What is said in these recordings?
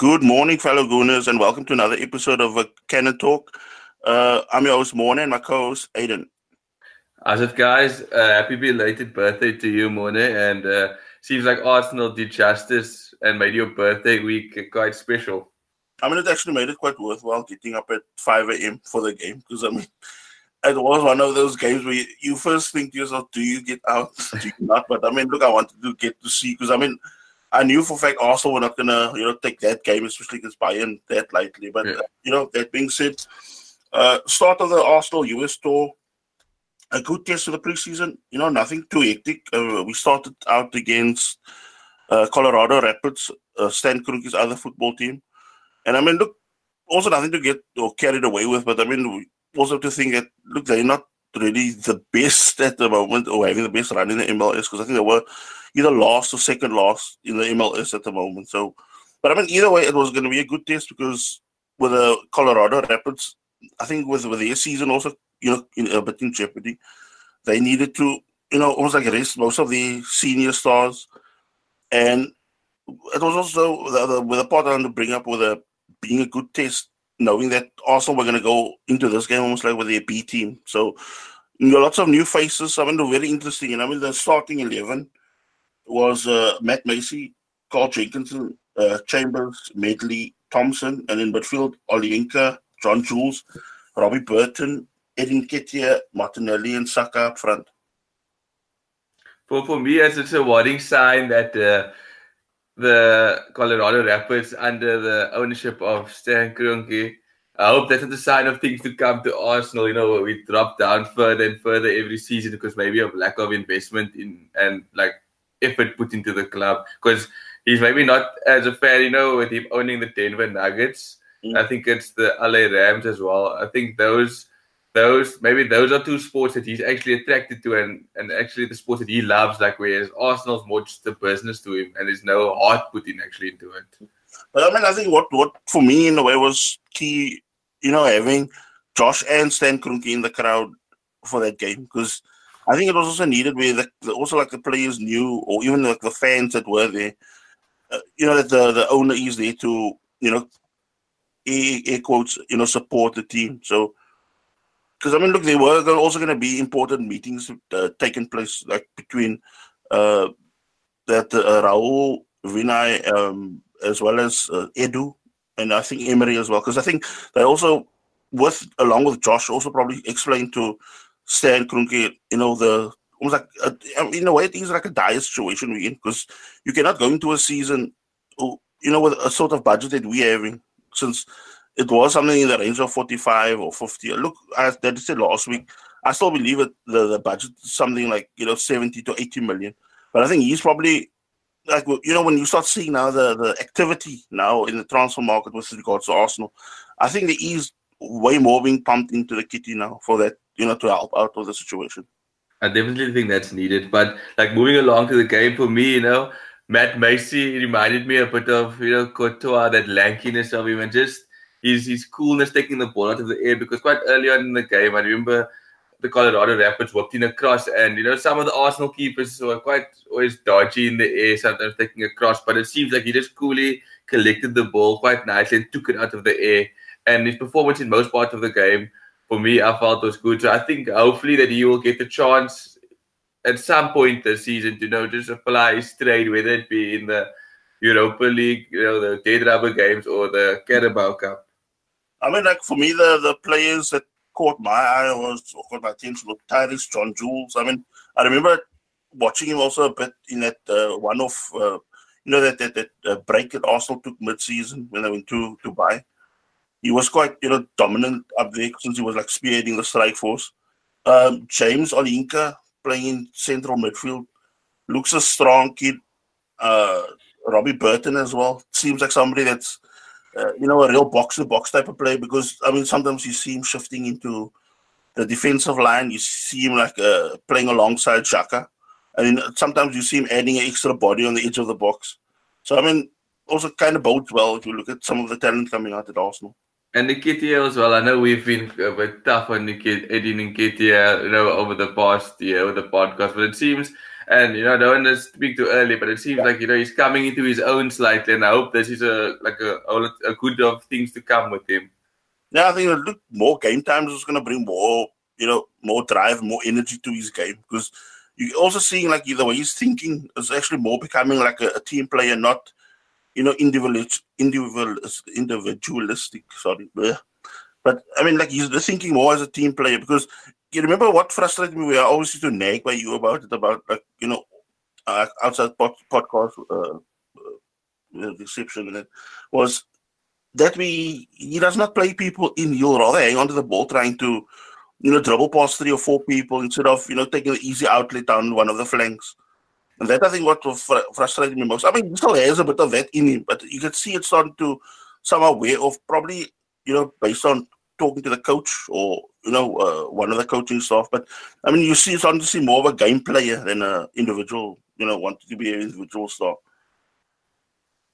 Good morning, fellow Gooners, and welcome to another episode of a Cannon Talk. Uh, I'm your host, Morne, and my co-host, Aiden. How's it, guys? Uh, happy belated birthday to you, Morne, and uh, seems like Arsenal did justice and made your birthday week quite special. I mean, it actually made it quite worthwhile getting up at 5 a.m. for the game because, I mean, it was one of those games where you, you first think to yourself, do you get out? do you not? But, I mean, look, I wanted to get to see because, I mean, I knew for a fact Arsenal were not gonna, you know, take that game, especially against Bayern, that lightly. But yeah. uh, you know, that being said, uh, start of the Arsenal US tour, a good test of the preseason. You know, nothing too hectic. Uh, we started out against uh, Colorado Rapids, uh, Stan Kroenke's other football team, and I mean, look, also nothing to get or carried away with. But I mean, also to think that look, they're not really the best at the moment or having the best run in the MLS because I think they were either last or second last in the MLS at the moment. So, but I mean, either way, it was going to be a good test because with the Colorado Rapids, I think with with their season also, you know, in, a bit in jeopardy, they needed to, you know, almost like rest most of the senior stars, and it was also the, the, with the part I want to bring up with a being a good test, knowing that Arsenal were going to go into this game almost like with their B team. So, you know, lots of new faces. I mean, very interesting. And I mean, the starting eleven was uh, Matt Macey, Carl Jenkinson, uh, Chambers, Medley, Thompson, and in midfield, Olayinka, John Jules, Robbie Burton, Eddie Nketiah, Martinelli, and Saka up front. For, for me, it's a warning sign that uh, the Colorado Rapids, under the ownership of Stan Kroenke, I hope that's a sign of things to come to Arsenal. You know, we drop down further and further every season because maybe of lack of investment in and like effort put into the club because he's maybe not as a fan, you know, with him owning the Denver Nuggets. Mm. I think it's the LA Rams as well. I think those those maybe those are two sports that he's actually attracted to and and actually the sports that he loves like whereas Arsenal's more just a business to him and there's no heart put in actually into it. But I mean I think what what for me in a way was key, you know, having Josh and Stan Kroenke in the crowd for that game because I think it was also needed where the, the, also like the players knew, or even like the fans that were there, uh, you know, that the, the owner is there to, you know, air quotes, you know, support the team. So, because I mean, look, there were also going to be important meetings uh, taking place, like between uh, that uh, Raul, Vinai, um, as well as uh, Edu, and I think Emery as well, because I think they also, with along with Josh, also probably explained to Stan Kroenke, you know, the almost like a, in a way it is like a dire situation we're in because you cannot go into a season, oh, you know, with a sort of budget that we're having since it was something in the range of 45 or 50. Look, as that said last week, I still believe it the, the budget is something like you know 70 to 80 million. But I think he's probably like you know when you start seeing now the, the activity now in the transfer market with regards to Arsenal, I think there is way more being pumped into the kitty now for that you know, to help out of the situation. I definitely think that's needed. But like moving along to the game for me, you know, Matt Macey reminded me a bit of, you know, Courtois, that lankiness of him and just his his coolness taking the ball out of the air because quite early on in the game, I remember the Colorado Rapids whipped in a cross and you know some of the Arsenal keepers were quite always dodgy in the air, sometimes taking a cross, but it seems like he just coolly collected the ball quite nicely and took it out of the air. And his performance in most parts of the game for me, I felt was good. So I think hopefully that he will get the chance at some point this season to you know just apply his trade, whether it be in the Europa League, you know, the dead rubber games or the Carabao Cup. I mean, like for me, the the players that caught my eye was or caught my attention were Tyreece, John Jules. I mean, I remember watching him also a bit in that uh, one of uh, you know that that, that uh, break that Arsenal took mid-season when they went to Dubai he was quite you know dominant up there since he was like spearheading the strike force. Um, James Olayinka playing in central midfield looks a strong kid. Uh, Robbie Burton as well seems like somebody that's uh, you know a real box to box type of play because I mean sometimes you see him shifting into the defensive line. You see him like uh, playing alongside Xhaka, and then sometimes you see him adding an extra body on the edge of the box. So I mean, also kind of bodes well if you look at some of the talent coming out at Arsenal. And Nketiah as well. I know we've been a bit tough on Nketiah, Eddie Nketiah, you know, over the past year with the podcast, but it seems And you know, I don't want to speak too early, but it seems like you know he's coming into his own slightly, and I hope this is a like a a good of things to come with him. Yeah, I think look more game times is going to bring more, you know, more drive, more energy to his game because you're also seeing like the way he's thinking is actually more becoming like a, a team player, not you know individual individual individualistic. Sorry, but I mean like he's thinking more as a team player because you remember what frustrated me? We are always to nag by you about it, about like you know, uh, outside pod, podcast uh, uh, reception, and it was that we he does not play people in. He'll rather hang onto the ball, trying to you know dribble past three or four people instead of you know taking the easy outlet down one of the flanks. And that I think what fr- frustrated me most. I mean, he still has a bit of that in him, but you can see it starting to somehow wear off. Probably you know based on talking to the coach or you know uh, one of the coaching staff. But I mean, you see, it's starting to see more of a game player than an individual. You know, wanting to be an individual star.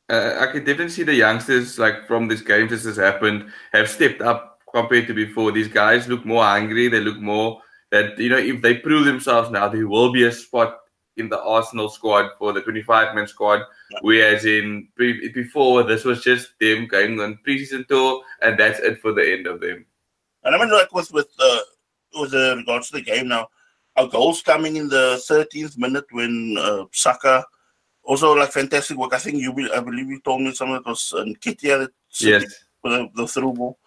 Uh, I can definitely see the youngsters, like from this game, this has happened, have stepped up compared to before. These guys look more hungry. They look more that you know if they prove themselves now, there will be a spot in the Arsenal squad for the 25 man squad. Whereas in pre- before, this was just them going on preseason tour, and that's it for the end of them. And I mean, like with with uh, with uh, regards to the game now, our goals coming in the 13th minute when uh, Saka also like fantastic work. I think you, I believe you told me some of it was uh, Nketiah that yes. the, the through ball.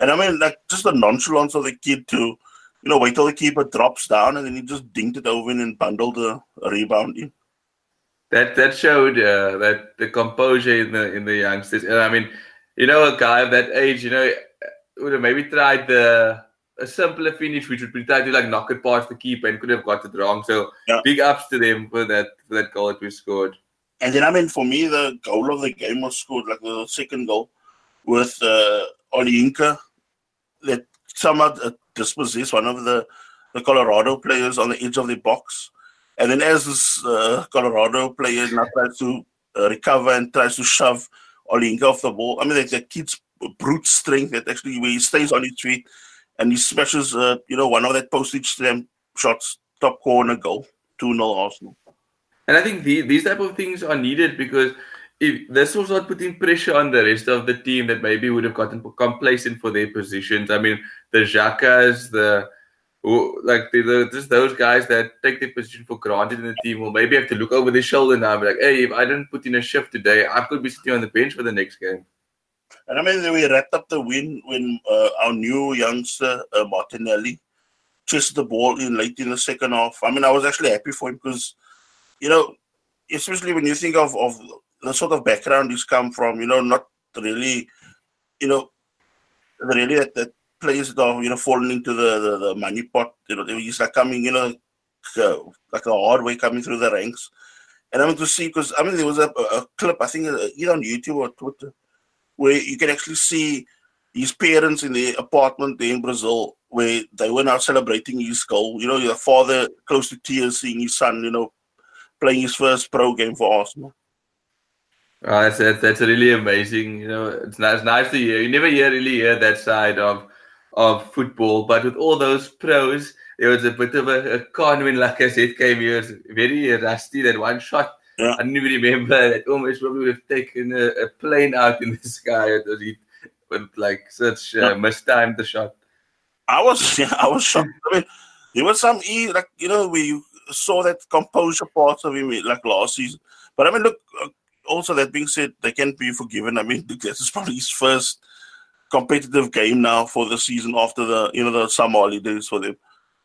And I mean, like just the nonchalance of the kid to you know, wait till the keeper drops down and then he just dinked it over in and bundled the rebound in. That that showed uh, that the composure in the in the youngsters. And I mean, you know, a guy of that age, you know, would have maybe tried the a simpler finish, which would be tried to like knock it past the keeper and could have got it wrong. So yeah. big ups to them for that for that goal that we scored. And then I mean, for me, the goal of the game was scored like the second goal with uh, Olayinka that somehow uh, dispossess one of the, the Colorado players on the edge of the box. And then as this uh, Colorado player now tries to uh, recover and tries to shove Olayinka off the ball, I mean, it's a kid's brute strength that actually where he stays on his feet and he smashes, uh, you know, one of that postage stamp shots, top corner goal, 2-0 Arsenal. And I think the, these type of things are needed because if this was not putting pressure on the rest of the team that maybe would have gotten complacent for their positions. I mean, the Xhakas, the like the, the, just those guys that take their position for granted in the team will maybe have to look over their shoulder now and be like, hey, if I didn't put in a shift today, I could be sitting on the bench for the next game. And I mean, we wrapped up the win when uh, our new youngster, uh, Martinelli, chased the ball in late in the second half. I mean, I was actually happy for him because, you know, especially when you think of, of the sort of background he's come from, you know, not really, you know, really at that place are, you know, falling into the, the, the money pot, you know, he's like coming, you know, uh, like a hard way coming through the ranks. And I want to see, because I mean, there was a, a clip, I think, uh, either on YouTube or Twitter, where you can actually see his parents in the apartment there in Brazil, where they were now celebrating his goal. You know, your father close to tears seeing his son, you know, playing his first pro game for Arsenal. Oh, that's, that's that's really amazing. You know, it's nice, nice to hear. You never hear really hear that side of of football, but with all those pros, there was a bit of a, a con when said, came here. Was very rusty. That one shot, yeah. I didn't even remember. That almost probably would have taken a, a plane out in the sky. It was with like such uh, yeah. mistimed the shot. I was yeah, I was shocked. I mean, there was some like you know we saw that composure part of him like last season. But I mean, look, uh, also that being said, they can be forgiven. I mean, this is probably his first competitive game now for the season after the you know the summer holidays for them.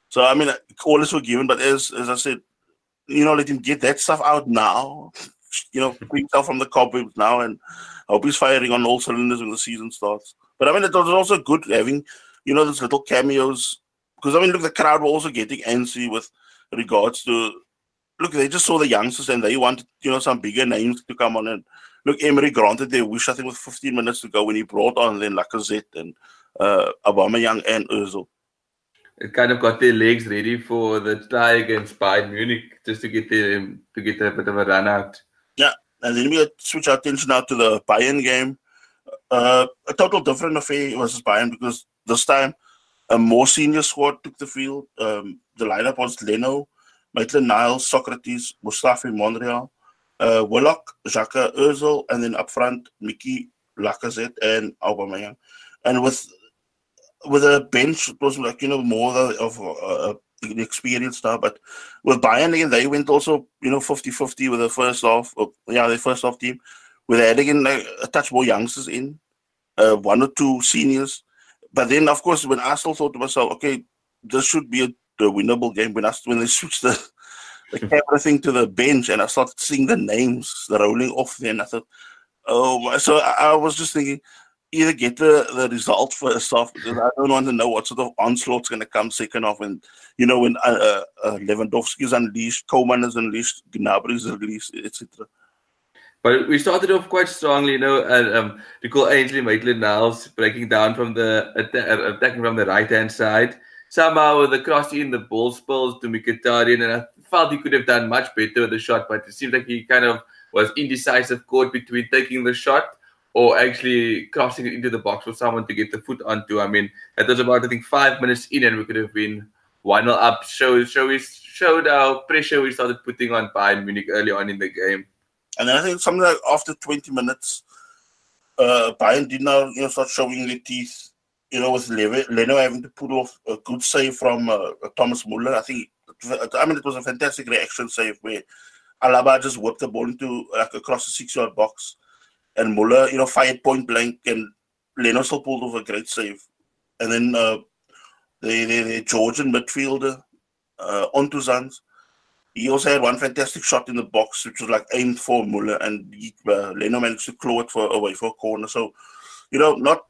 So I mean, all is forgiven. But as as I said, you know, let him get that stuff out now. You know, clean stuff from the cobwebs now, and I hope he's firing on all cylinders when the season starts. But I mean, it was also good having you know those little cameos because I mean, look, the crowd were also getting antsy with regards to look, they just saw the youngsters and they wanted, you know, some bigger names to come on. And look, Emery granted their wish, I think, with 15 minutes to go when he brought on then Lacazette and uh, Young and Ozil. It kind of got their legs ready for the tie against Bayern Munich just to get them to get a bit of a run out. Yeah, and then we switch our attention now to the Bayern game. Uh, a total different affair versus Bayern because this time a more senior squad took the field. Um, the lineup was Leno, Maitland Niles, Sokratis, Mustafi Monreal, uh, Willock, Xhaka Özil, and then up front, Mickey, Lacazette, and Aubameyang. And with with a bench, it was like, you know, more of an experienced star. But with Bayern, again, they went also, you know, 50 50 with the first half, or, yeah, the first half team, with they had again like, a touch more youngsters in, uh, one or two seniors. But then, of course, when I still thought to myself, okay, this should be a, a winnable game, when I when they switched the the camera thing to the bench and I started seeing the names the rolling off there, and I thought, oh, so I, was just thinking, either get the, the result first off because I don't want to know what sort of onslaught's going to come second off. And, you know, when uh, uh, Lewandowski is unleashed, Coman is unleashed, Gnabry is unleashed, etc. But we started off quite strongly, you know, and um, recall Ainsley Maitland-Niles breaking down from the uh, attacking from the right hand side. Somehow with the cross in, the ball spills to Mkhitaryan, and I felt he could have done much better with the shot, but it seemed like he kind of was indecisive, caught between taking the shot or actually crossing it into the box for someone to get the foot onto. I mean, that was about I think five minutes in, and we could have been one 0 up. Show show we showed our pressure we started putting on Bayern Munich early on in the game. And then I think something like after 20 minutes, uh, Bayern did now you know start showing the teeth. You know, with Leno having to pull off a good save from uh, Thomas Muller. I think, I mean, it was a fantastic reaction save where Alaba just whipped the ball into like across the six-yard box and Muller, you know, fired point blank, and Leno still pulled off a great save. And then uh, the, the, the Georgian midfielder, uh, Ontuzans, he also had one fantastic shot in the box, which was like aimed for Muller, and he, uh, Leno managed to claw it for away for a corner. So, you know, not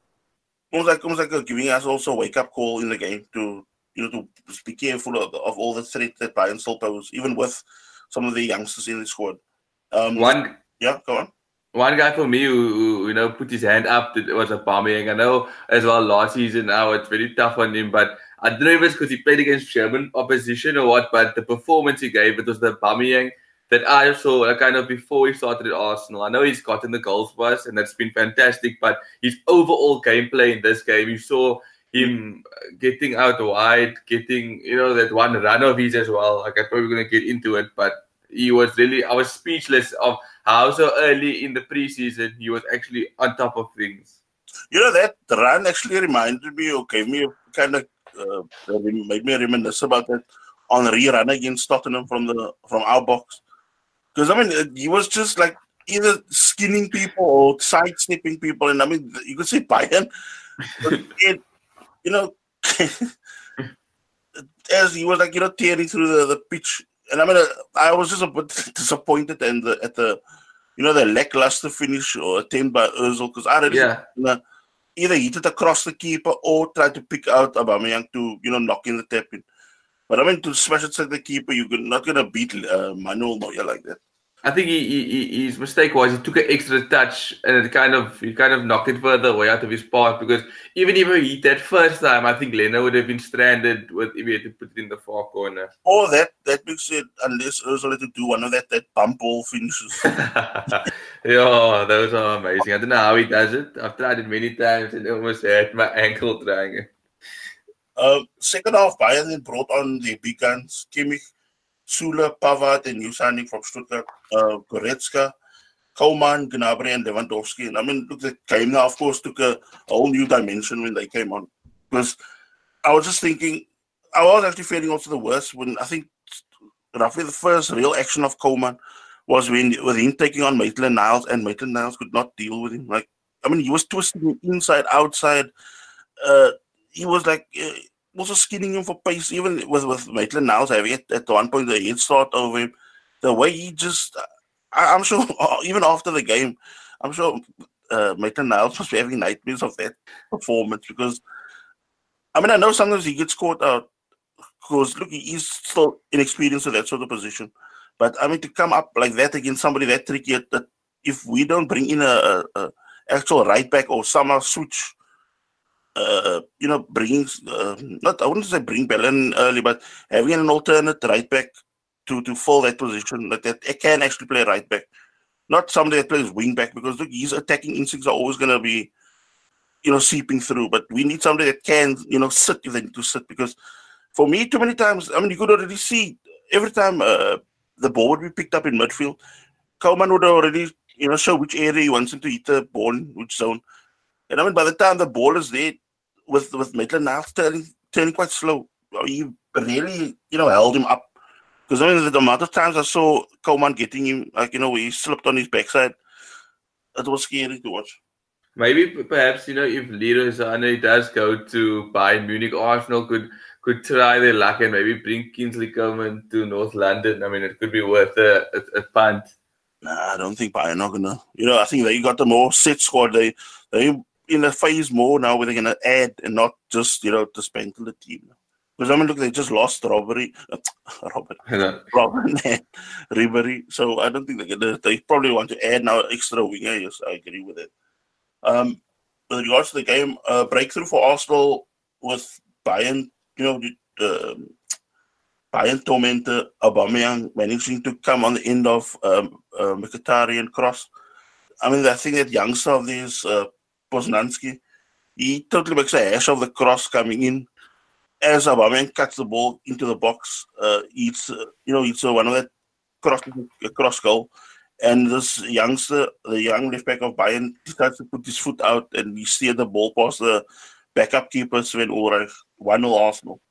almost like almost like giving us also a wake up call in the game to you know to be careful of, of all the threats that Bayern still pose, even with some of the youngsters in the squad. Um, one, yeah, go on one guy for me who, who, you know put his hand up was a Aubameyang. I know as well last season now it's very tough on him, but I don't know if it's because he played against German opposition or what. But the performance he gave it was the Aubameyang that I saw kind of before he started at Arsenal. I know he's gotten the goals for us and that's been fantastic, but his overall gameplay in this game, you saw him getting out wide, getting you know that one run of his as well. Like I'm probably gonna get into it, but he was really I was speechless of how so early in the preseason he was actually on top of things. You know that run actually reminded me or gave me a kind of uh, made me reminisce about that on rerun against Tottenham from the from our box. Because I mean he was just like either skinning people or sidestepping people, and I mean you could say Bayern, it, you know, as he was like you know tearing through the, the pitch and I mean, uh, I was just a bit disappointed in the, at the, you know, the lackluster finish or attempt by Özil because I really yeah. you know, either hit it across the keeper or try to pick out Aubameyang to, you know, knock in the tap in. But I mean, to smash it to the keeper, you're not gonna beat uh, Manuel Neuer like that. I think he, he, his mistake was he took an extra touch and it kind of he kind of knocked it further away out of his path because even if he hit that first time, I think Leno would have been stranded with if he had to put it in the far corner. Or that that makes it unless Ursula to do one of that that bump ball finishes. yeah, those are amazing. I don't know how he does it. I've tried it many times and almost hurt my ankle trying it. Uh, second half, Bayern then brought on the big guns. Kimmich Sule, Pavard, and new signing from Stuttgart, uh, Goretzka, Coman, Gnabry, and Lewandowski. And I mean, look, the game now, of course, took a, a, whole new dimension when they came on. Because I was just thinking, I was actually feeling also the worst when I think roughly the first real action of Coman was when with him taking on Maitland Niles, and Maitland Niles could not deal with him. Like, I mean, he was twisting inside, outside. Uh, he was like, uh, also skinning him for pace, even with, with Maitland Niles having it at one point the head start over him. The way he just, I, am sure, even after the game, I'm sure uh, Maitland Niles must be having nightmares of that performance because, I mean, I know sometimes he gets caught out because, look, he's still inexperienced in that sort of position. But, I mean, to come up like that against somebody that tricky, that if we don't bring in a, a, a actual right back or somehow switch uh, you know, bringing uh, not I wouldn't say bring Bellin early, but having an alternate right back to to fill that position like that it can actually play right back, not somebody that plays wing back because look, his attacking instincts are always going to be, you know, seeping through. But we need somebody that can you know sit if they need to sit because for me, too many times I mean you could already see every time uh, the ball would be picked up in midfield, Coman would already, you know, show which area he wants him to hit the ball which zone. And I mean, by the time the ball is there, with with Maitland now turning turning quite slow, he really, you know, held him up. Because I mean, the amount of times I saw Coman getting him, like you know, he slipped on his backside, it was scary to watch. Maybe perhaps you know if Leroy Sané does go to Bayern Munich, Arsenal could could try their luck and maybe bring Kingsley Coman to North London. I mean, it could be worth a, a, a punt. Nah, I don't think Bayern are gonna. You know, I think they got the more set squad. They they in a phase more now where they're gonna add and not just you know dismantle the team. Because I mean, look, they just lost Robbery, uh, Robert, Robert and Ribery. So I don't think they're gonna. They probably want to add now extra winger. Yes, I agree with it. Um, with regards to the game, uh, breakthrough for Arsenal with Bayern. You know, uh, Bayern tormentor Aubameyang managing to come on the end of um, uh, Mkhitaryan cross. I mean, I think that youngster of this uh, Poznanski, he totally makes a hash of the cross coming in as Aubameyang cuts the ball into the box, uh, it's uh, you know it's uh, one of that cross cross goal, and this youngster, the young left back of Bayern, decides to put his foot out and he steered the ball past the backup keeper Sven Ulreich, one 0 Arsenal.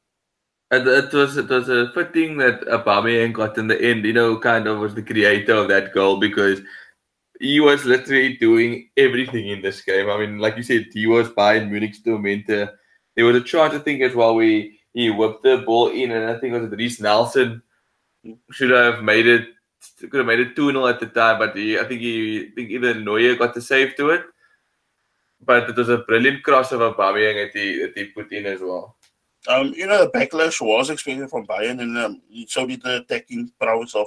And it was it was a fitting that Aubameyang got in the end. You know, kind of was the creator of that goal because he was literally doing everything in this game. I mean, like you said, he was Bayern Munich's tormentor there was a chance, I think, as well, where he whipped the ball in, and I think it was Reiss Nelson should have made it, could have made it 2 0 at the time, but he, I think he, I think either Neuer got the save to it. But it was a brilliant cross of Aubameyang that he, that he put in as well. Um, you know, the backlash was expected from Bayern, and um, so did the attacking prowess of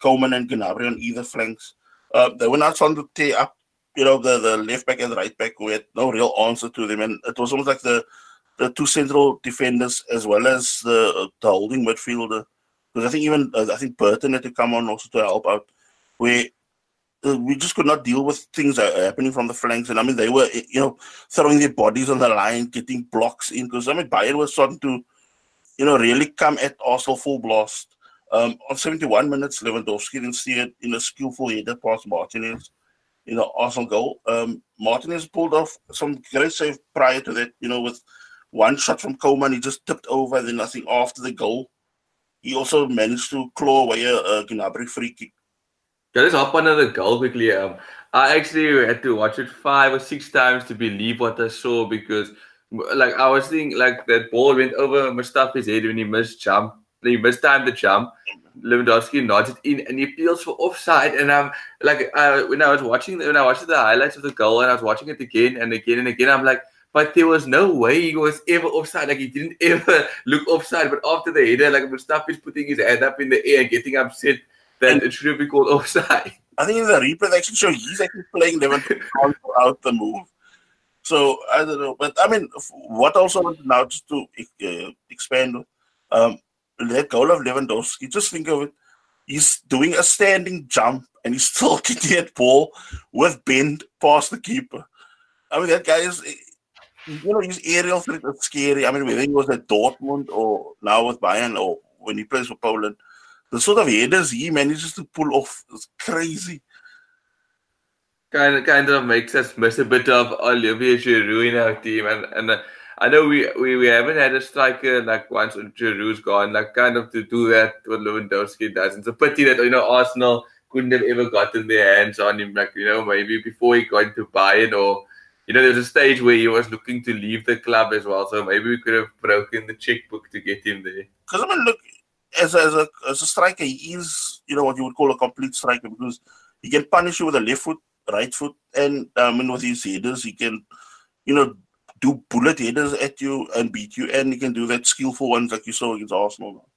Coman and Gnabry on either flanks. Uh, they were not trying to tear up, you know, the, the left back and right back who had no real answer to them, and it was almost like the the two central defenders as well as the, the holding midfielder. Because I think even uh, I think Burton had to come on also to help out. Where uh, we just could not deal with things happening from the flanks, and I mean they were you know throwing their bodies on the line, getting blocks in. Because I mean Bayern was starting to you know really come at Arsenal full blast. Um, on 71 minutes, Lewandowski then steered in a skillful header past Martinez in the Arsenal goal. Um, Martinez pulled off some great save prior to that, you know, with one shot from Coman, he just tipped over. Then I think after the goal, he also managed to claw away a, a Gnabry free kick. I just hop on the goal quickly? Um, I actually had to watch it five or six times to believe what I saw because, like, I was thinking, like, that ball went over Mustafi's head when he missed jump. He missed time to jump. Lewandowski nods it in and he appeals for offside. And I'm like, uh, when I was watching, when I watched the highlights of the goal and I was watching it again and again and again, I'm like, but there was no way he was ever offside. Like he didn't ever look offside. But after the header, like Mustafi is putting his hand up in the air and getting upset that and it should be called offside. I think in the replay they actually show he's actually playing them out the move. So I don't know, but I mean, what also now just to uh, expand, um, that goal of Lewandowski. Just think of it. He's doing a standing jump and he's still getting that ball with bend past the keeper. I mean, that guy is you know, his aerial threat is scary. I mean, whether he was at Dortmund or now with Bayern or when he plays for Poland, the sort of headers he manages to pull off is crazy. Kind of, kind of makes us miss a bit of Olivier Giroud in our team, and and uh, I know we, we we haven't had a striker like once Giroud's gone, like kind of to do that what Lewandowski does. It's a pity that you know Arsenal couldn't have ever gotten their hands on him, like you know maybe before he got to Bayern or you know, there's a stage where he was looking to leave the club as well. So maybe we could have broken the checkbook to get him there. Because I mean, look, as a, as a as a striker, he is you know what you would call a complete striker because he can punish you with a left foot, right foot, and I mean with his headers, he can you know do bullet headers at you and beat you, and he can do that skillful ones like you saw against Arsenal.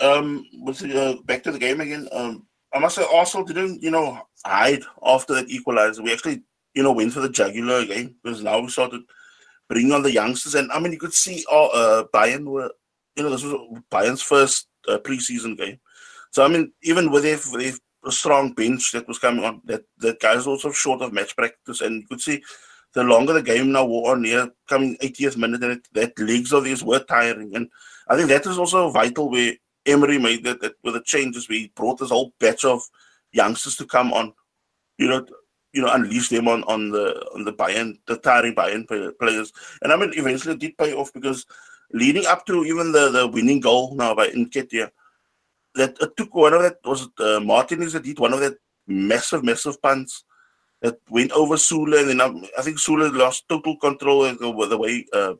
Um, with uh, back to the game again. Um, I must say Arsenal didn't you know hide after that equalizer. We actually you know, went for the jugular again because now we started bringing on the youngsters. And I mean, you could see uh, uh, Bayern were, you know, this was Bayern's first uh, preseason game. So, I mean, even with their strong bench that was coming on, that the guys also short of match practice. And you could see the longer the game now wore on coming 80th minute, that, that legs of these were tiring. And I think that is also vital where Emery made that, that with the changes, we brought this whole batch of youngsters to come on, you know, you know, unleash them on, on the on the Bayern, the tiring Bayern players. And I mean, eventually it did pay off because leading up to even the, the winning goal now by Nketiah, that it took one of that was it uh, Martinez that did one of that massive, massive punts that went over Sule, and then um, I think Sule lost total control over the way uh,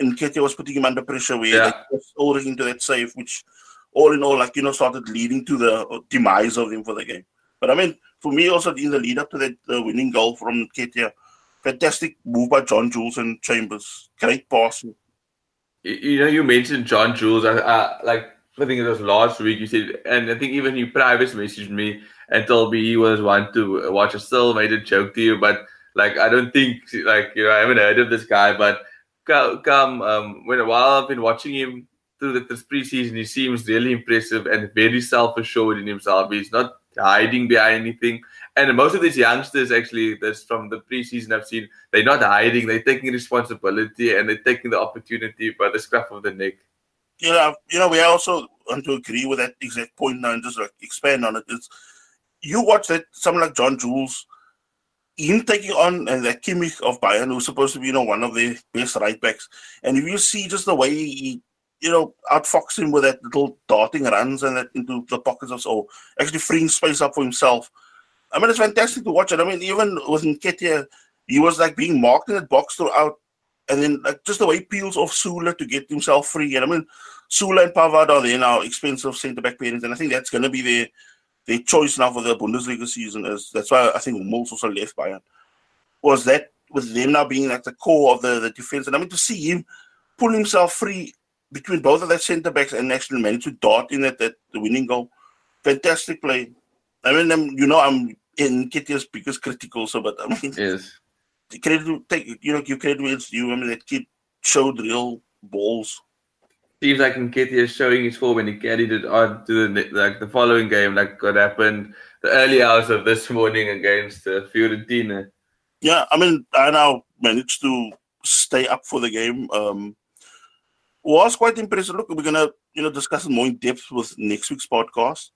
Nketiah was putting him under pressure, where yeah. they all into that save, which all in all, like you know, started leading to the demise of him for the game. But I mean, for me, also in the lead up to that uh, winning goal from Nketiah, fantastic move by John Jules and Chambers, great pass. You know, you mentioned John Jules. I, I like I think it was last week. You said, and I think even you private messaged me and told me he was one to watch. I still made a joke to you, but like I don't think like you know I haven't heard of this guy, but come um, when while I've been watching him through the, this preseason, he seems really impressive and very self assured in himself. He's not hiding behind anything. And most of these youngsters, actually, that's from the preseason I've seen, they're not hiding. They're taking responsibility and they're taking the opportunity by the scruff of the neck you know, you know, we also want to agree with that exact point now and just like expand on it. It's you watch that someone like John Jules, him taking on and that Kimmich of Bayern, who's supposed to be, you know, one of the best right backs, and if you see just the way he, you know, outfox him with that little darting runs and that into the pockets of so actually freeing space up for himself. I mean, it's fantastic to watch it. I mean, even with Nketiah, he was like being marked in that box throughout and then like, just the way he peels off Sule to get himself free. And I mean, Sule and Pavard are there now, expensive centre back pairings, and I think that's going to be their their choice now for the Bundesliga season. Is that's why I think Hummels also left Bayern. Was that with them now being at the core of the, the defense, and I mean to see him pull himself free between both of their centre backs and actually manage to dart in at that the winning goal. Fantastic play. I mean, I'm, you know, I'm in Nketiah's biggest critic also, but I mean, yes credit take you know give credit where it's due. I mean that kid showed real balls. Seems like Nketiah is showing his form and he carried it on to the like the following game, like what happened the early hours of this morning against uh, Fiorentina. Yeah, I mean I now managed to stay up for the game. Um, was quite impressive. Look, we're gonna you know discuss it more in depth with next week's podcast.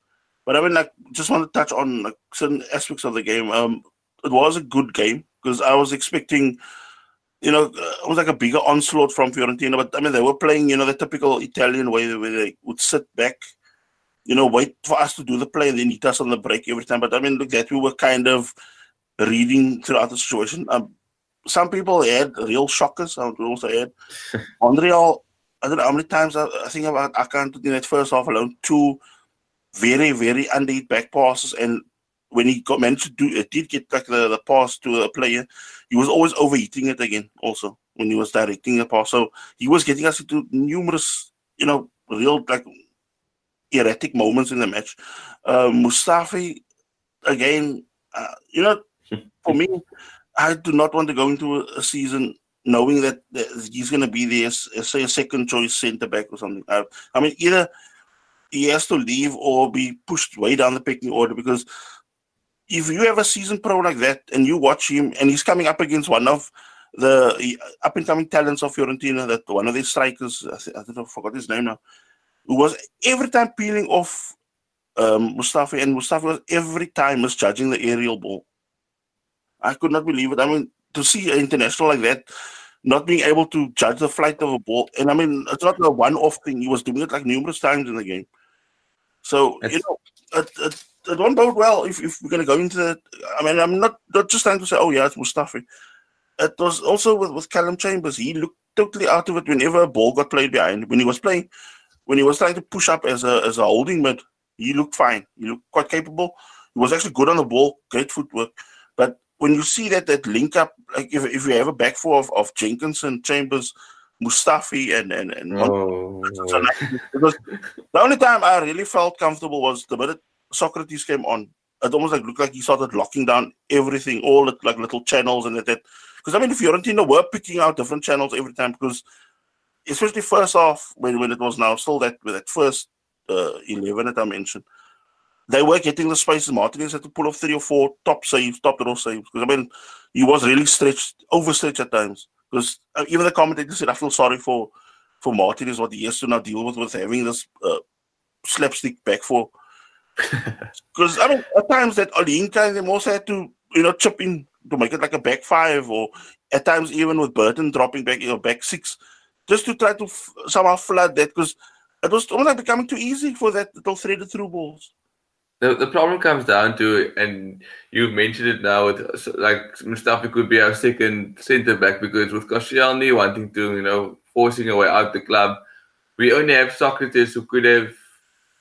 But I mean, like, just want to touch on like certain aspects of the game. Um, it was a good game because I was expecting, you know, it was like a bigger onslaught from Fiorentina. But I mean, they were playing, you know, the typical Italian way where they would sit back, you know, wait for us to do the play and then hit us on the break every time. But I mean, look, that we were kind of reading throughout the situation. Um, some people had real shockers. I would also add Andreal. I don't know how many times I, I think about I can't in that first half alone. Two very, very underhit back passes and when he got managed to do it, did get like the, the pass to a player, he was always overheating it again. Also, when he was directing the pass, so he was getting us into numerous, you know, real like erratic moments in the match. Uh, Mustafi, again, uh, you know, for me, I do not want to go into a, a season knowing that, that he's going to be there, say a second choice centre back or something. Uh, I mean, either he has to leave or be pushed way down the pecking order because if you have a season pro like that and you watch him and he's coming up against one of the up and coming talents of Fiorentina, that one of their strikers, I, don't know, I forgot his name now, who was every time peeling off um, Mustafi, and Mustafi was every time misjudging the aerial ball. I could not believe it. I mean, to see an international like that not being able to judge the flight of a ball, and I mean, it's not a one-off thing. He was doing it like numerous times in the game. So it's, you know, it, it, it won't bode well if, if we're going to go into that. I mean, I'm not, not just trying to say, oh, yeah, it's Mustafi. It was also with, with Callum Chambers. He looked totally out of it whenever a ball got played behind. When he was playing, when he was trying to push up as a, as a holding mid, he looked fine. He looked quite capable. He was actually good on the ball, great footwork. But when you see that that link up, like if, if you have a back four of, of Jenkins and Chambers, Mustafi, and and and oh. because the only time I really felt comfortable was the minute Sokratis came on, it almost like looked like he started locking down everything, all the, like little channels and that. Because I mean, if Fiorentina were picking out different channels every time because, especially first off, when, when it was now still that with that first uh, eleven that I mentioned, they were getting the spaces. Martinez had to pull off three or four top saves, top draw saves. Because I mean, he was really stretched, overstretched at times. Because uh, even the commentator said, "I feel sorry for." for Martin is what he has to now deal with with having this uh, slapstick back four. Because I mean, at times that Olayinka and them also had to you know chip in to make it like a back five, or at times even with Burton dropping back you know back six, just to try to f- somehow flood that because it was almost like becoming too easy for that little threaded through balls. The, the problem comes down to, and you've mentioned it now, with like Mustafi could be our second centre back because with Koscielny wanting to, you know, forcing a way out the club, we only have Sokratis who could have,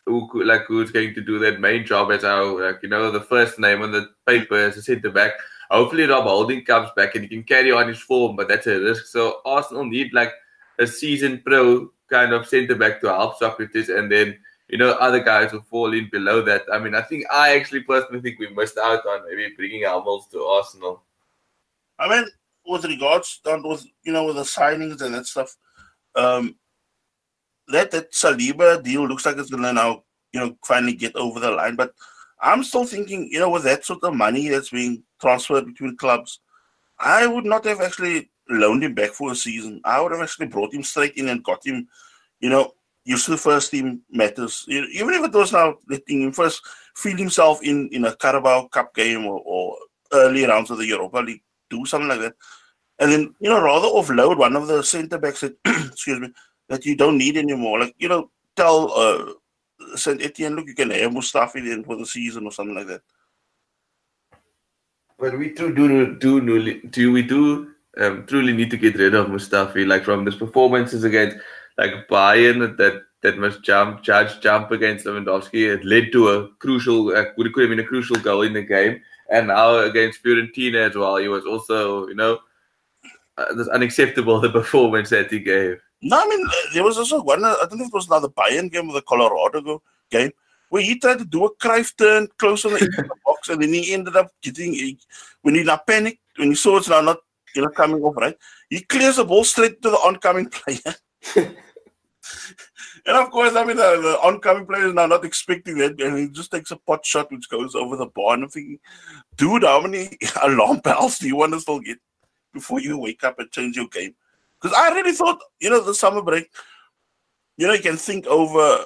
who like, who's going to do that main job as our, like, you know, the first name on the paper as a centre back. Hopefully, Rob Holding comes back and he can carry on his form, but that's a risk. So Arsenal need like a seasoned pro kind of centre back to help Sokratis, and then you know, other guys will fall in below that. I mean, I think I actually personally think we missed out on maybe bringing Hummels to Arsenal. I mean, with regards on with you know with the signings and that stuff, um, that that Saliba deal looks like it's gonna now you know finally get over the line. But I'm still thinking, you know, with that sort of money that's being transferred between clubs, I would not have actually loaned him back for a season. I would have actually brought him straight in and got him, you know, used to the first team matters. Even if it was now letting him first feel himself in, in a Carabao Cup game or, or early rounds of the Europa League, do something like that. And then, you know, rather offload one of the centre backs excuse me, that you don't need anymore. Like, you know, tell uh, Saint Etienne, look, you can have Mustafi in for the season or something like that. But we do do do do we do um, truly need to get rid of Mustafi like from his performances against like Bayern that that must jump, judge jump against Lewandowski. It led to a crucial, uh, could have been a crucial goal in the game. And now against Fiorentina as well, he was also, you know, uh, unacceptable the performance that he gave. No, I mean there was also one. I don't think it was another Bayern game or the Colorado game where he tried to do a Cruyff turn close on the, the box, and then he ended up getting when he not panicked when he saw it's now not you know coming off right. He clears the ball straight to the oncoming player. and of course, I mean, the, the, oncoming player is now not expecting that, and he just takes a pot shot which goes over the bar. And I'm thinking, dude, how many alarm bells do you want to still get before you wake up and change your game? Because I really thought, you know, the summer break, you know, you can think over,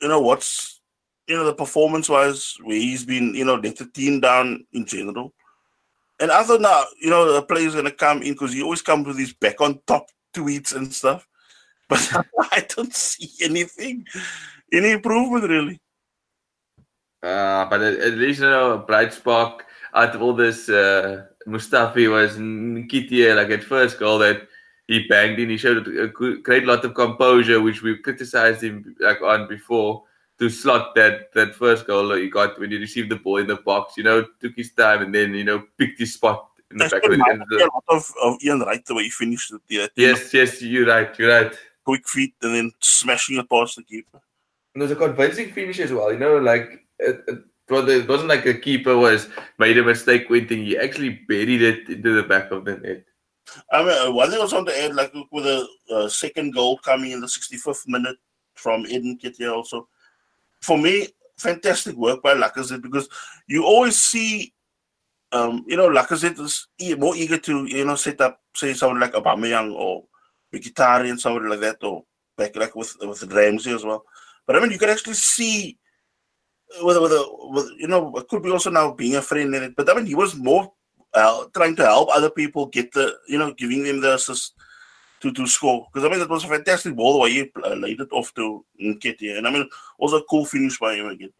you know, what's, you know, the performance wise, where he's been, you know, let the team down in general. And I thought now, you know, the player's going to come in because he always comes with these back on top tweets and stuff but I don't see anything, any improvement really. Uh, but at, least you know, bright spark out of all this, uh, Mustafi was Nketiah, like at first goal that he banged in. He showed a great lot of composure, which we criticized him like on before to slot that that first goal that he got when he received the ball in the box. You know, took his time and then you know picked his spot in the back of the end. A lot of, of Ian Wright the way he finished it. Yeah, yes, yes, you're right. You're right quick feet and then smashing it past the keeper. And it was a convincing finish as well. You know, like it, it, it wasn't like a keeper was made a mistake Quentin. He actually buried it into the back of the net. I mean, uh, one thing I was on to add, like with a uh, second goal coming in the 65th minute from Eden Nketiah also. For me, fantastic work by Lacazette because you always see, um, you know, Lacazette is more eager to, you know, set up, say, someone like Aubameyang or Mkhitaryan, somebody like that, or back like with with Ramsey as well. But I mean, you can actually see with with, a, with you know, it could be also now being a friend in it. But I mean, he was more uh, trying to help other people get the you know, giving them the assist to to score. Because I mean, it was a fantastic ball the way he laid it off to Nketiah, and I mean, also a cool finish by him again.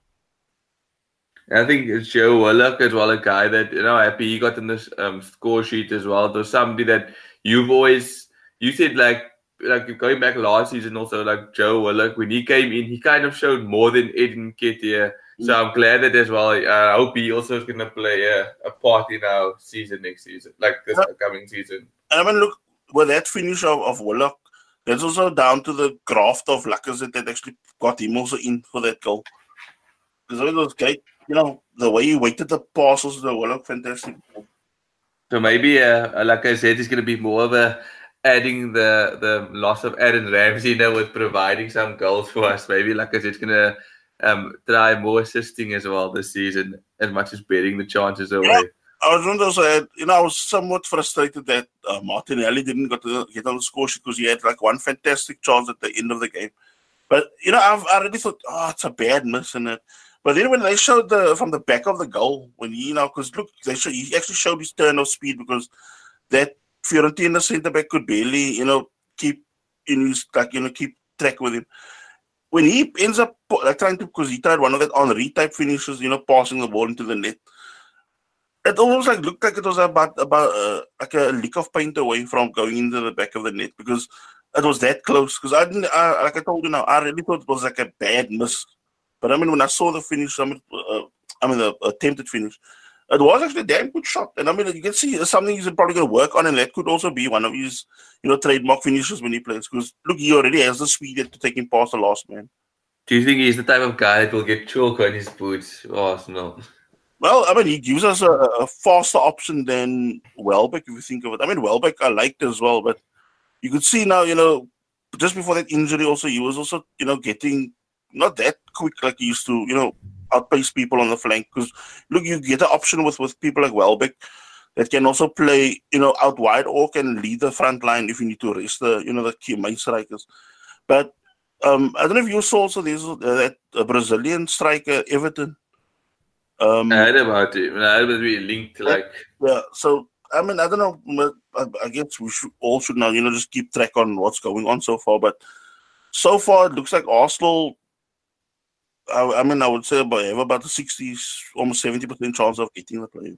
I think Joe Willock as well, a guy that you know, happy he got in this um, score sheet as well. There's somebody that you've always you said like like going back last season also like Joe Willock when he came in he kind of showed more than Eden Nketiah. So I'm glad that as well. Uh, I hope he also is going to play a, a part in our season next season, like this yeah. coming season. And I mean, look, with that finish of, of Willock, that's also down to the graft of Lacazette that actually got him also in for that goal. Because it was great, you know, the way he waited the passes, the Willock, fantastic. So maybe, uh, like I said, it's going to be more of a adding the the loss of Aaron Ramsey now with providing some goals for us. Maybe like I said, it's gonna um, try more assisting as well this season, as much as betting the chances away. Yeah. I was wondering also, you know, I was somewhat frustrated that uh, Martinelli didn't get, to, get on the score sheet because he had like one fantastic chance at the end of the game. But you know, I've I already thought, oh, it's a bad miss in it. But then when they showed the from the back of the goal, when he, you know, because look, they show, he actually showed his turn of speed because that Fiorentina centre back could barely, you know, keep in his like you know keep track with him. When he ends up like trying to because he tried one of that Henry type finishes, you know, passing the ball into the net. It almost like looked like it was about about uh, like a lick of paint away from going into the back of the net because it was that close. Because I didn't, I, like I told you now, I really thought it was like a bad miss. But I mean, when I saw the finish, I mean, uh, I mean the attempted finish, it was actually a damn good shot. And I mean, you can see it's something he's probably going to work on, and that could also be one of his, you know, trademark finishes when he plays. Because look, he already has the speed to take him past the last man. Do you think he's the type of guy that will get chalk on his boots? Oh, Arsenal. Well, I mean, he gives us a, a, faster option than Welbeck, if you think of it. I mean, Welbeck I liked as well, but you could see now, you know, just before that injury, also he was also, you know, getting not that quick like he used to, you know, outpace people on the flank. Because look, you get an option with with people like Welbeck that can also play, you know, out wide or can lead the front line if you need to rest the, you know, the key main strikers. But um, I don't know if you saw also there's uh, that uh, Brazilian striker Everton. Um, I heard about it. I heard it be linked to like. Yeah, so I mean, I don't know. I, I guess we should all should now, you know, just keep track on what's going on so far. But so far, it looks like Arsenal I, I mean, I would say about have about the 60s, almost 70% chance of getting the play.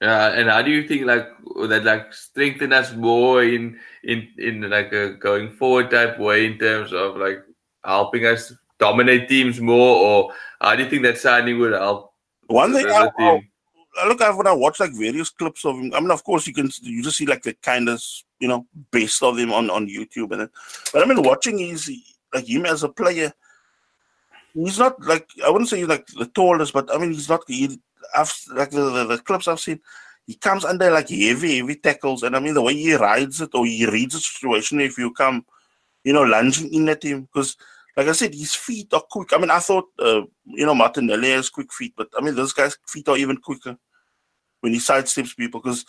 Yeah, and how do you think like that like strengthen us more in in in like a going forward type way in terms of like helping us dominate teams more, or how do you think that signing would help? One thing I, I, look at when I watch like various clips of him. I mean, of course, you can you just see like the kind of you know best of him on on YouTube and it, but I mean, watching his like him as a player he's not like I wouldn't say he's like the tallest, but I mean he's not. He, I've like the, the, the, clips I've seen, he comes under like heavy, heavy tackles, and I mean the way he rides it or he reads the situation. If you come, you know, lunging in at him, because like I said, his feet are quick. I mean, I thought uh, you know Martinelli has quick feet, but I mean this guy's feet are even quicker when he sidesteps people because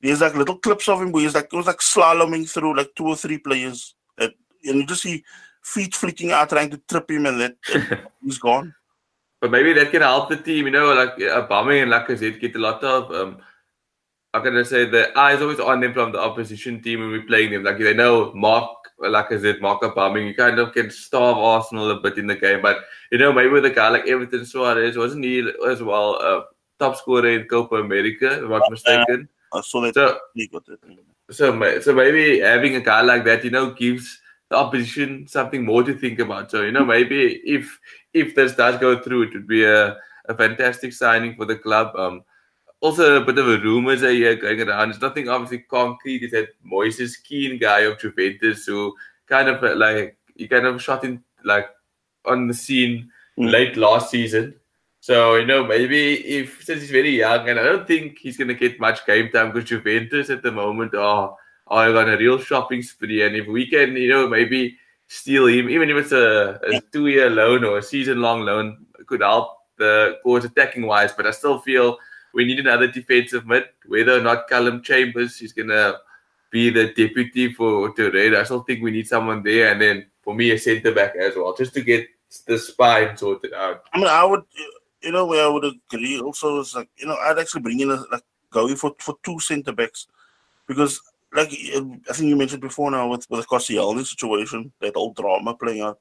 there's like little clips of him where he's like it was like slaloming through like two or three players, and you just see feet flicking out, trying to trip him, and that he's gone. But maybe that can help the team. You know, like uh, Aubameyang and Lacazette get a lot of. Um, how can I say the eyes always on them from the opposition team when we're playing them. Like they know Mark Lacazette, Mark Aubameyang, you kind of can starve Arsenal a bit in the game. But you know, maybe with a guy like Everton Soares, wasn't he as well a uh, top scorer in Copa America? If I'm not mistaken. That. So, it. So, so maybe having a guy like that, you know, gives the opposition something more to think about. So you know maybe if if this does go through, it would be a, a fantastic signing for the club. Um, also a bit of a rumors are here going around. It's nothing obviously concrete. It's that Moises Kean guy of Juventus who kind of uh, like he kind of shot in like on the scene mm. late last season. So you know maybe if since he's very young and I don't think he's gonna get much game time because Juventus at the moment are are on a real shopping spree. And if we can, you know, maybe steal him, even if it's a, a two year loan or a season long loan, could help the cause attacking wise. But I still feel we need another defensive mid, whether or not Callum Chambers is going to be the deputy for Torreira. I still think we need someone there. And then for me, a centre back as well, just to get the spine sorted out. I mean, I would, you know, where I would agree also is like, you know, I'd actually bring in a, like going for, for two centre backs because like I think you mentioned before now with with the Koscielny situation, that old drama playing out.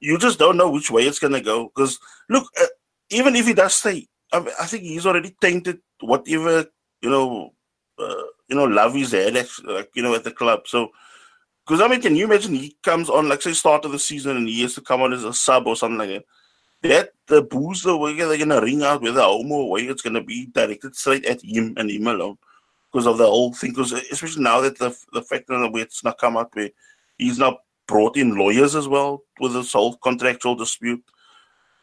You just don't know which way it's gonna go. Because look, uh, even if he does stay, I, mean, I, think he's already tainted whatever you know, uh, you know, love he's had, at, like you know, at the club. So, because I mean, can you imagine he comes on like say start of the season and he has to come on as a sub or something like that? That the boos the way they're gonna ring out whether home or away, it's gonna be directed straight at him and him alone because of the whole thing. Because uh, especially now that the the fact that it's not come out where he's not brought in lawyers as well with this whole contractual dispute.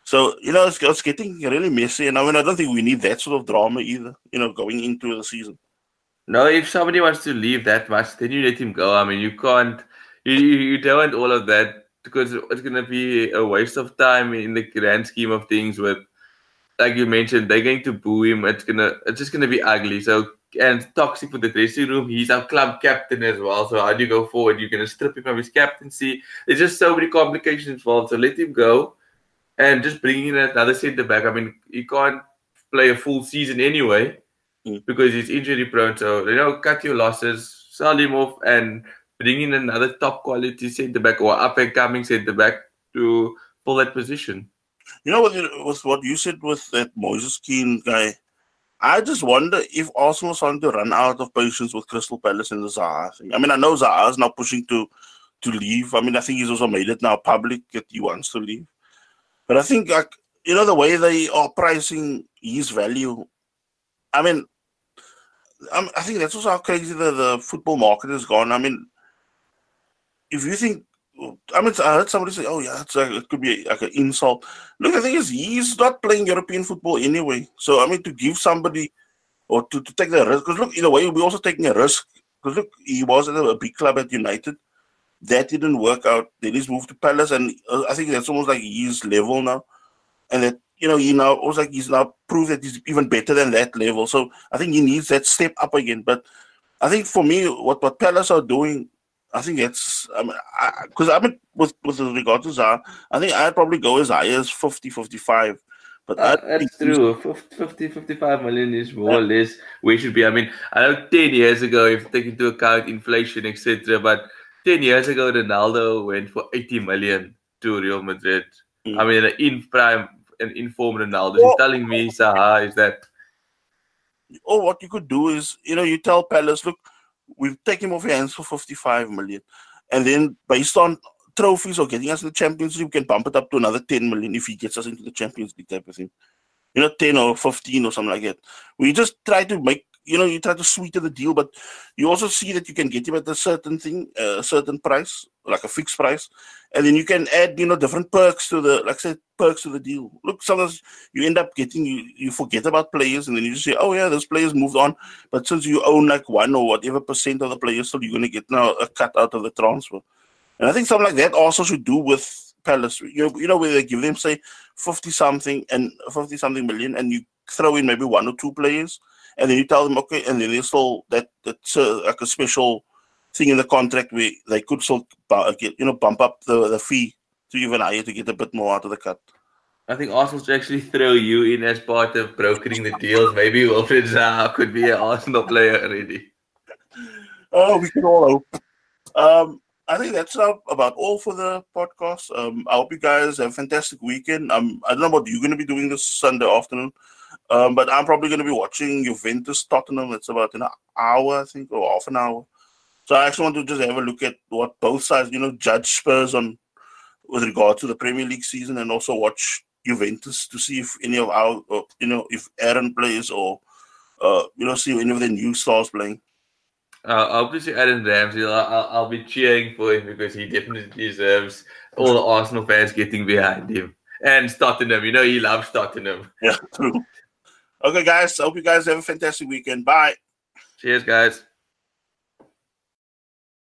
So you know it's, it's getting really messy, and I mean I don't think we need that sort of drama either. You know, going into the season. No, if somebody wants to leave that much, then you let him go. I mean, you can't, you you don't want all of that because it's going to be a waste of time in the grand scheme of things with like you mentioned, they're going to boo him. It's gonna, it's just gonna be ugly. So and toxic for the dressing room. He's our club captain as well. So how do you go forward? You're gonna strip him of his captaincy. There's just so many complications involved. So let him go, and just bring in another centre back. I mean, he can't play a full season anyway mm. because he's injury prone. So you know, cut your losses, sell him off, and bring in another top quality centre back or up and coming centre back to fill that position. You know what? Was what you said with that Moises Kean guy. I just wonder if Arsenal starting to run out of patience with Crystal Palace and the Zaha thing. I mean, I know Zaha is now pushing to to leave. I mean, I think he's also made it now public that he wants to leave. But I think, like, you know, the way they are pricing his value, I mean, I, I think that's also how crazy the, the football market has gone. I mean, if you think I mean, I heard somebody say, "Oh yeah, a, it could be like an insult." Look, the thing is, he's not playing European football anyway. So I mean, to give somebody or to, to take the risk, because look, in a way, we're also taking a risk. Because look, he was at a big club at United, that didn't work out. Then he's moved to Palace, and uh, I think that's almost like he's level now, and that you know he now almost like he's now proved that he's even better than that level. So I think he needs that step up again. But I think for me, what what Palace are doing I think it's because I, because I, mean with with regard to Zaha, I think I'd probably go as high as 50, 55. But uh, that's true. 50, 55 million is more yeah. or less where should be. I mean, I know 10 years ago, if you take into account inflation, etc., but 10 years ago, Ronaldo went for 80 million to Real Madrid. Mm. I mean, an in prime and informed Ronaldo. Well, telling me Zaha is that. Or what you could do is, you know, you tell Palace, look, we take him off your hands for 55 million. And then based on trophies or getting us in the Champions League, we can bump it up to another 10 million if he gets us into the Champions League type of thing. You know, 10 or 15 or something like that. We just try to make you know, you try to sweeten the deal, but you also see that you can get him at a certain thing, a certain price, like a fixed price, and then you can add, you know, different perks to the, like I said, perks to the deal. Look, sometimes you end up getting, you, you forget about players, and then you just say, oh yeah, those players moved on, but since you own like one or whatever percent of the players, so you're going to get now a cut out of the transfer. And I think something like that also should do with Palace. You know, you know where they give them say fifty something and fifty something million, and you throw in maybe one or two players and then you tell them okay, and then they still that that's uh, like a special thing in the contract where they could still get you know bump up the, the fee to even higher to get a bit more out of the cut. I think Arsenal should actually throw you in as part of brokering the deals. Maybe Wilfried Zaha could be an Arsenal player already. Oh, we can all hope. Um, I think that's about all for the podcast. Um, I hope you guys have a fantastic weekend. Um, I don't know what you're going to be doing this Sunday afternoon. Um, but I'm probably going to be watching Juventus Tottenham. It's about an hour, I think, or half an hour. So I actually want to just have a look at what both sides, you know, judge Spurs on with regard to the Premier League season, and also watch Juventus to see if any of our, uh, you know, if Aaron plays or, uh, you know, see any of the new stars playing. Uh, obviously, Aaron Ramsey, I'll, I'll, be cheering for him because he definitely deserves all the Arsenal fans getting behind him. And Tottenham, you know, he loves Tottenham. Yeah, true. Okay, guys. I hope you guys have a fantastic weekend. Bye. Cheers, guys.